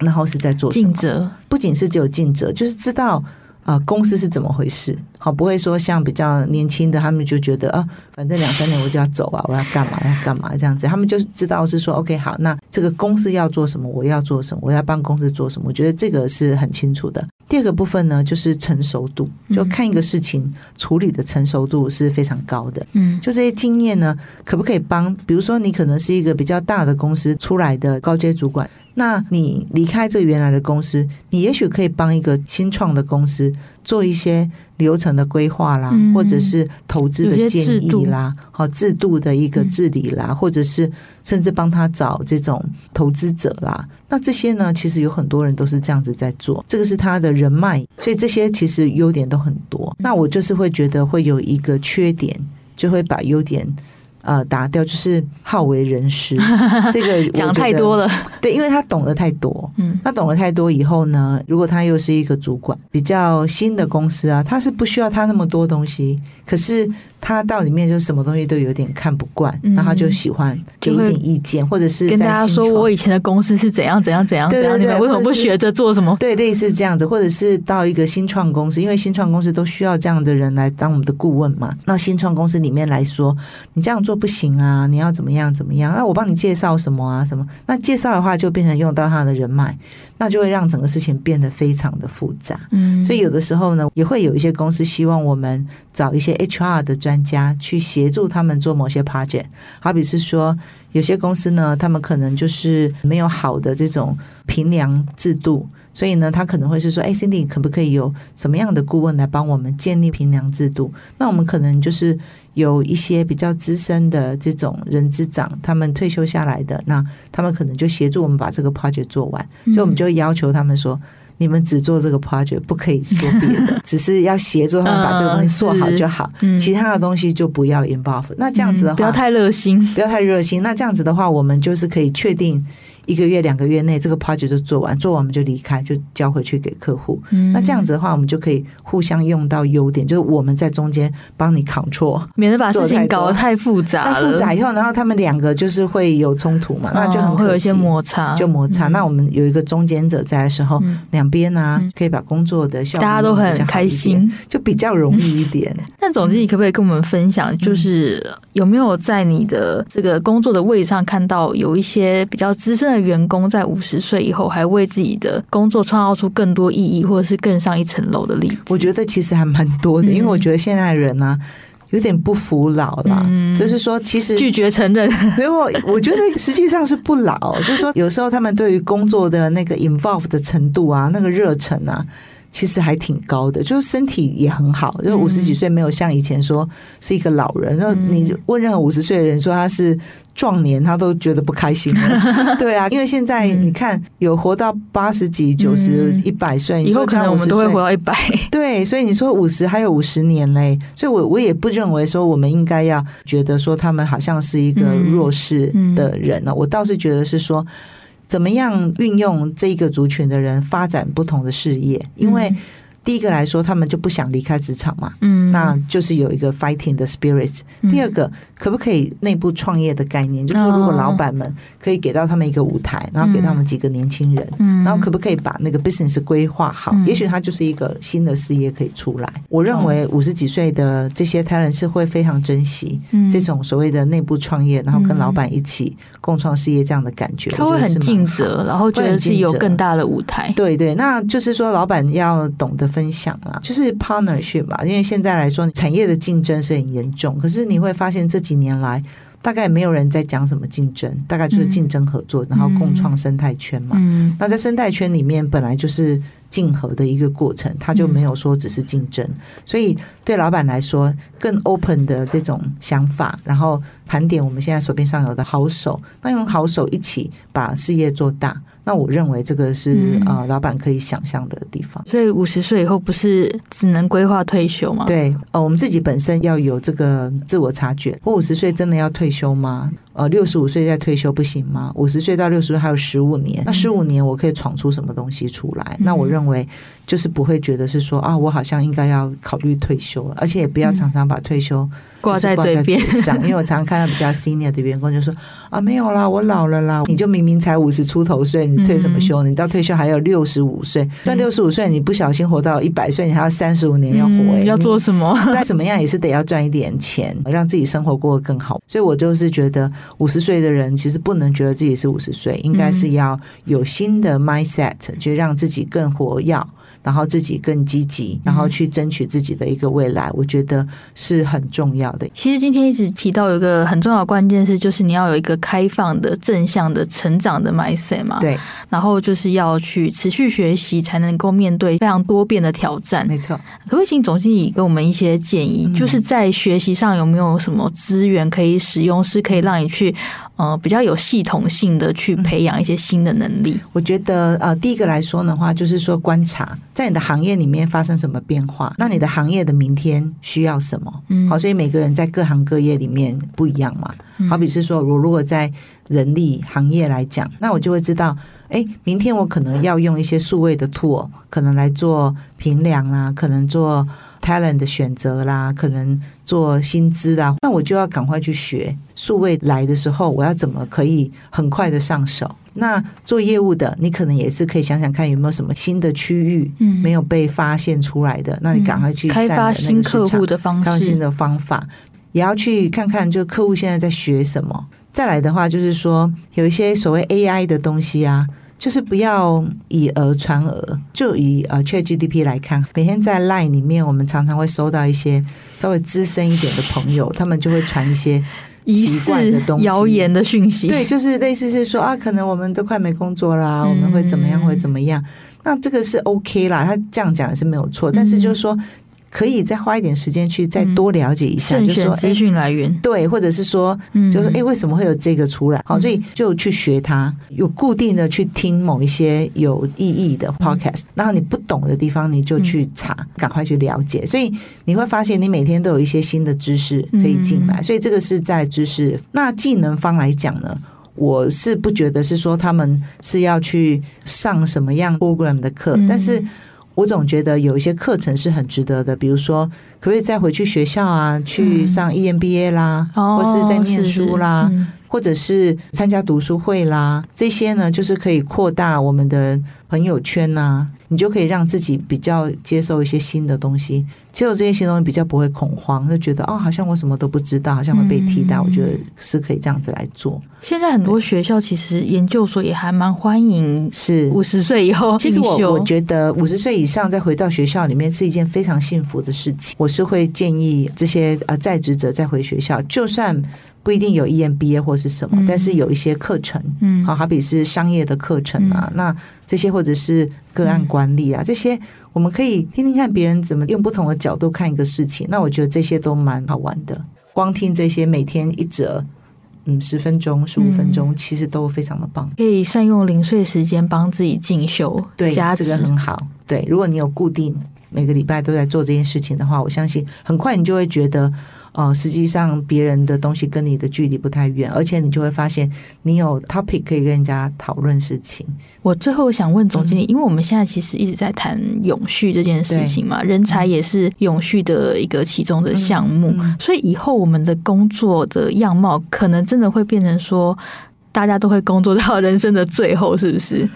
然后是在做？尽责，不仅是只有尽责，就是知道啊、呃，公司是怎么回事。好，不会说像比较年轻的，他们就觉得啊，反正两三年我就要走啊，我要干嘛要干嘛这样子。他们就知道是说，OK，好，那这个公司要做什么，我要做什么，我要帮公司做什么。我觉得这个是很清楚的。第二个部分呢，就是成熟度，就看一个事情处理的成熟度是非常高的。嗯，就这些经验呢，可不可以帮？比如说，你可能是一个比较大的公司出来的高阶主管。那你离开这原来的公司，你也许可以帮一个新创的公司做一些流程的规划啦，嗯、或者是投资的建议啦，好制度的一个治理啦，嗯、或者是甚至帮他找这种投资者啦。那这些呢，其实有很多人都是这样子在做，这个是他的人脉，所以这些其实优点都很多。那我就是会觉得会有一个缺点，就会把优点。呃，打掉就是好为人师，*laughs* 这个讲太多了。对，因为他懂得太多，嗯，他懂得太多以后呢，如果他又是一个主管，比较新的公司啊，他是不需要他那么多东西，可是。他到里面就什么东西都有点看不惯，那、嗯、他就喜欢给一点意见，或者是跟大家说我以前的公司是怎样怎样怎样怎样，你们为什么不学着做什么？对，类似这样子，或者是到一个新创公司，因为新创公司都需要这样的人来当我们的顾问嘛。那新创公司里面来说，你这样做不行啊，你要怎么样怎么样？那我帮你介绍什么啊什么？那介绍的话就变成用到他的人脉。那就会让整个事情变得非常的复杂。嗯，所以有的时候呢，也会有一些公司希望我们找一些 HR 的专家去协助他们做某些 project，好比是说。有些公司呢，他们可能就是没有好的这种评量制度，所以呢，他可能会是说：“哎，Cindy，可不可以有什么样的顾问来帮我们建立评量制度？”那我们可能就是有一些比较资深的这种人资长，他们退休下来的，那他们可能就协助我们把这个 project 做完，所以我们就要求他们说。你们只做这个 project，不可以说别的，只是要协助他们把这个东西做好就好，嗯、其他的东西就不要 involve。那这样子的话，嗯、不要太热心，不要太热心。那这样子的话，我们就是可以确定。一个月、两个月内，这个 project 就做完，做完我们就离开，就交回去给客户。嗯、那这样子的话，我们就可以互相用到优点，就是我们在中间帮你 control，免得把事情搞得太复杂了。那复杂以后，然后他们两个就是会有冲突嘛，那就很会有一些摩擦，就摩擦。嗯、那我们有一个中间者在的时候，嗯、两边呢、啊、可以把工作的效果大家都很开心，就比较容易一点。*laughs* 但总之，你可不可以跟我们分享，就是有没有在你的这个工作的位置上看到有一些比较资深的员工在五十岁以后还为自己的工作创造出更多意义，或者是更上一层楼的例子？我觉得其实还蛮多的，因为我觉得现在人呢、啊、有点不服老了，嗯、就是说其实拒绝承认。因为我我觉得实际上是不老，就是说有时候他们对于工作的那个 involve 的程度啊，那个热忱啊。其实还挺高的，就是身体也很好，就五十几岁没有像以前说是一个老人。然后你问任何五十岁的人说他是壮年，他都觉得不开心。*laughs* 对啊，因为现在你看有活到八十几、九十、一百岁，以后可能我们都会活到一百。*laughs* 对，所以你说五十还有五十年嘞，所以我我也不认为说我们应该要觉得说他们好像是一个弱势的人呢。我倒是觉得是说。怎么样运用这个族群的人发展不同的事业？因为第一个来说，他们就不想离开职场嘛，嗯，那就是有一个 fighting 的 spirit。第二个，可不可以内部创业的概念？就是说，如果老板们可以给到他们一个舞台，然后给他们几个年轻人，然后可不可以把那个 business 规划好？也许他就是一个新的事业可以出来。我认为五十几岁的这些 talent 是会非常珍惜这种所谓的内部创业，然后跟老板一起共创事业这样的感觉。他会很尽责，然后觉得是有更大的舞台。对对，那就是说，老板要懂得。分享啊，就是 partnership 吧。因为现在来说，产业的竞争是很严重。可是你会发现这几年来，大概没有人在讲什么竞争，大概就是竞争合作，然后共创生态圈嘛。嗯，那在生态圈里面，本来就是竞合的一个过程，它就没有说只是竞争。所以对老板来说，更 open 的这种想法，然后盘点我们现在手边上有的好手，那用好手一起把事业做大。那我认为这个是呃，老板可以想象的地方。所以五十岁以后不是只能规划退休吗？对，呃，我们自己本身要有这个自我察觉。我五十岁真的要退休吗？呃，六十五岁再退休不行吗？五十岁到六十岁还有十五年，那十五年我可以闯出什么东西出来？那我认为就是不会觉得是说啊，我好像应该要考虑退休了，而且也不要常常把退休。挂在嘴边上，因为我常常看到比较 senior 的员工就说啊，没有啦，我老了啦。你就明明才五十出头岁，你退什么休？你到退休还有六十五岁，那六十五岁你不小心活到一百岁，你还要三十五年要活，要做什么？再怎么样也是得要赚一点钱，让自己生活过得更好。所以我就是觉得五十岁的人其实不能觉得自己是五十岁，应该是要有新的 mindset，就让自己更活跃。然后自己更积极，然后去争取自己的一个未来，我觉得是很重要的。其实今天一直提到有一个很重要的关键是，就是你要有一个开放的、正向的成长的 mindset 嘛。对。然后就是要去持续学习，才能够面对非常多变的挑战。没错。可不可以请总经理给我们一些建议？就是在学习上有没有什么资源可以使用，是可以让你去呃比较有系统性的去培养一些新的能力？我觉得呃，第一个来说的话，就是说观察。在你的行业里面发生什么变化？那你的行业的明天需要什么？嗯，好，所以每个人在各行各业里面不一样嘛。好比是说，我如果在人力行业来讲，那我就会知道，哎，明天我可能要用一些数位的 tool，可能来做评量啦，可能做 talent 的选择啦，可能做薪资的，那我就要赶快去学。数位来的时候，我要怎么可以很快的上手？那做业务的，你可能也是可以想想看有没有什么新的区域没有被发现出来的，嗯、那你赶快去开发新客户的方式、新的方法，也要去看看，就客户现在在学什么。再来的话，就是说有一些所谓 AI 的东西啊。就是不要以讹传讹。就以呃 ChatGPT 来看，每天在 Line 里面，我们常常会收到一些稍微资深一点的朋友，他们就会传一些奇怪的东西、谣言的讯息。对，就是类似是说啊，可能我们都快没工作啦，嗯、我们会怎么样，会怎么样？那这个是 OK 啦，他这样讲是没有错，但是就是说。可以再花一点时间去再多了解一下，嗯、就是说资讯来源对，或者是说，嗯就是哎，为什么会有这个出来？好，所以就去学它，有固定的去听某一些有意义的 podcast，然后你不懂的地方你就去查，赶快去了解。所以你会发现，你每天都有一些新的知识可以进来。所以这个是在知识。那技能方来讲呢，我是不觉得是说他们是要去上什么样 program 的课，但是。我总觉得有一些课程是很值得的，比如说，可不可以再回去学校啊，去上 EMBA 啦，嗯、或是在念书啦，是是嗯、或者是参加读书会啦，这些呢，就是可以扩大我们的朋友圈呐、啊。你就可以让自己比较接受一些新的东西，接受这些新东西比较不会恐慌，就觉得哦，好像我什么都不知道，好像会被替代。嗯、我觉得是可以这样子来做。现在很多学校其实研究所也还蛮欢迎，是五十岁以后。其实我我觉得五十岁以上再回到学校里面是一件非常幸福的事情。我是会建议这些呃在职者再回学校，就算。不一定有 EMBA 或是什么，嗯、但是有一些课程，嗯，好，好比是商业的课程啊，嗯、那这些或者是个案管理啊，嗯、这些我们可以听听看别人怎么用不同的角度看一个事情。那我觉得这些都蛮好玩的。光听这些，每天一折，嗯，十分钟、十五分钟，嗯、其实都非常的棒。可以善用零碎时间帮自己进修，对，这个很好。对，如果你有固定每个礼拜都在做这件事情的话，我相信很快你就会觉得。哦，实际上别人的东西跟你的距离不太远，而且你就会发现你有 topic 可以跟人家讨论事情。我最后想问总经理，嗯、因为我们现在其实一直在谈永续这件事情嘛，人才也是永续的一个其中的项目，嗯嗯、所以以后我们的工作的样貌可能真的会变成说，大家都会工作到人生的最后，是不是？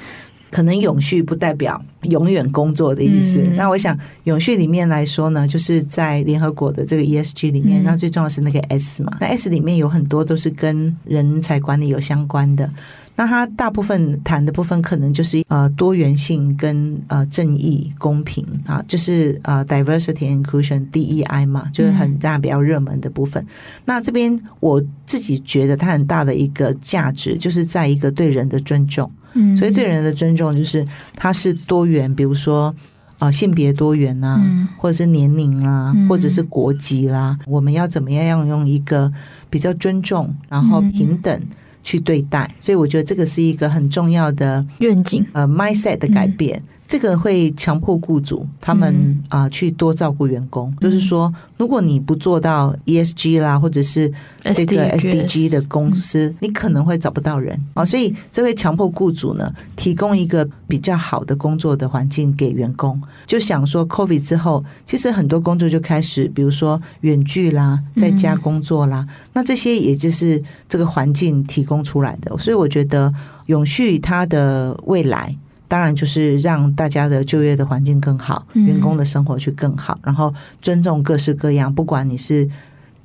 可能永续不代表永远工作的意思。嗯、那我想，永续里面来说呢，就是在联合国的这个 ESG 里面，嗯、那最重要是那个 S 嘛。那 S 里面有很多都是跟人才管理有相关的。那它大部分谈的部分，可能就是呃多元性跟呃正义公平啊，就是呃 diversity inclusion DEI 嘛，就是很大比较热门的部分。嗯、那这边我自己觉得它很大的一个价值，就是在一个对人的尊重。嗯，所以对人的尊重就是它是多元，比如说啊、呃、性别多元啊，嗯、或者是年龄啊，嗯、或者是国籍啦，我们要怎么样要用一个比较尊重，然后平等。去对待，所以我觉得这个是一个很重要的愿景，呃，mindset 的改变。嗯这个会强迫雇主他们啊去多照顾员工，嗯、就是说，如果你不做到 ESG 啦，或者是这个 SDG 的公司，嗯、你可能会找不到人啊，所以这会强迫雇主呢提供一个比较好的工作的环境给员工。就想说，COVID 之后，其实很多工作就开始，比如说远距啦，在家工作啦，嗯、那这些也就是这个环境提供出来的。所以我觉得永续它的未来。当然，就是让大家的就业的环境更好，员工的生活去更好，然后尊重各式各样，不管你是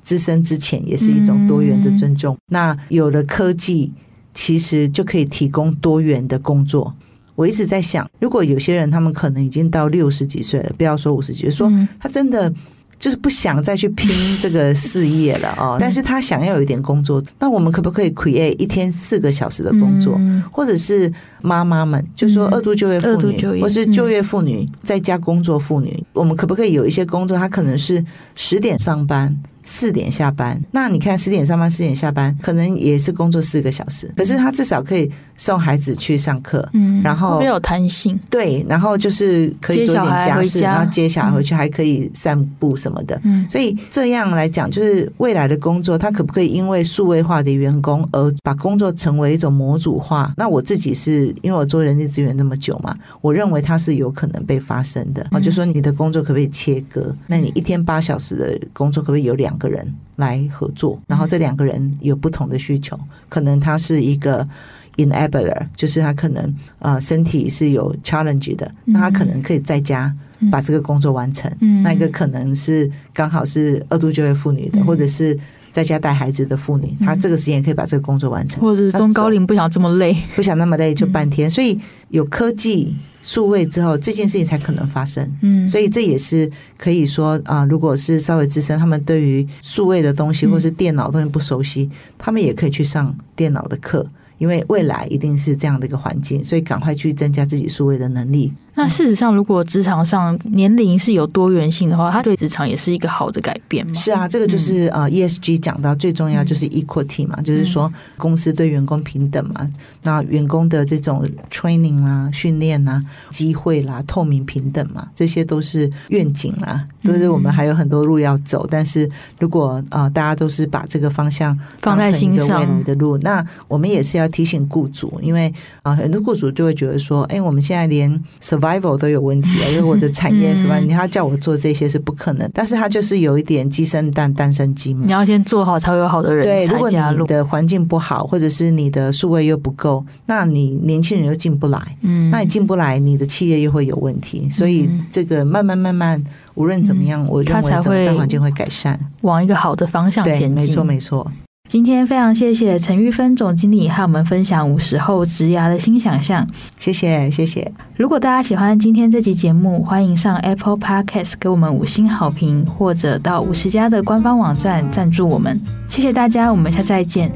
资深之前，也是一种多元的尊重。那有了科技，其实就可以提供多元的工作。我一直在想，如果有些人他们可能已经到六十几岁了，不要说五十几岁，说他真的。就是不想再去拼这个事业了 *laughs* 哦，但是他想要有一点工作，那我们可不可以 create 一天四个小时的工作，或者是妈妈们，就说二度就业妇女，或是就业妇女在家工作妇女，我们可不可以有一些工作，她可能是十点上班。四点下班，那你看十点上班，四点下班，可能也是工作四个小时，可是他至少可以送孩子去上课，嗯，然后没有弹性，对，然后就是可以做点家事，家然后接小孩回去，还可以散步什么的，嗯，所以这样来讲，就是未来的工作，他可不可以因为数位化的员工而把工作成为一种模组化？那我自己是因为我做人力资源那么久嘛，我认为它是有可能被发生的。我就说你的工作可不可以切割？那你一天八小时的工作可不可以有？两个人来合作，然后这两个人有不同的需求，可能他是一个 enabler，就是他可能呃身体是有 challenge 的，那他可能可以在家把这个工作完成。那一个可能是刚好是二度就业妇女的，或者是在家带孩子的妇女，她这个时间也可以把这个工作完成，或者是中高龄不想这么累，不想那么累就半天，所以有科技。数位之后，这件事情才可能发生。嗯，所以这也是可以说啊，如果是稍微资深，他们对于数位的东西或是电脑东西不熟悉，他们也可以去上电脑的课。因为未来一定是这样的一个环境，所以赶快去增加自己数位的能力。那事实上，如果职场上年龄是有多元性的话，它对职场也是一个好的改变吗？是啊，这个就是呃，ESG 讲到最重要就是 equity 嘛，嗯、就是说公司对员工平等嘛。那员工的这种 training 啦、训练啦、机会啦、透明平等嘛，这些都是愿景啦，都、就是我们还有很多路要走。但是如果呃大家都是把这个方向放在心上未来的路，那我们也是要。要提醒雇主，因为啊，很多雇主就会觉得说，哎，我们现在连 survival 都有问题啊，因为我的产业什么？你要叫我做这些是不可能，但是他就是有一点鸡生蛋，蛋生鸡嘛。你要先做好，才会有好的人对，如果你加入。的环境不好，或者是你的数位又不够，那你年轻人又进不来，嗯，那你进不来，你的企业又会有问题。所以这个慢慢慢慢，无论怎么样，我认为整个大环境会改善，往一个好的方向前进。没错，没错。今天非常谢谢陈玉芬总经理和我们分享五十后职涯的新想象，谢谢谢谢。如果大家喜欢今天这集节目，欢迎上 Apple Podcast 给我们五星好评，或者到五十家的官方网站赞助我们。谢谢大家，我们下次再见。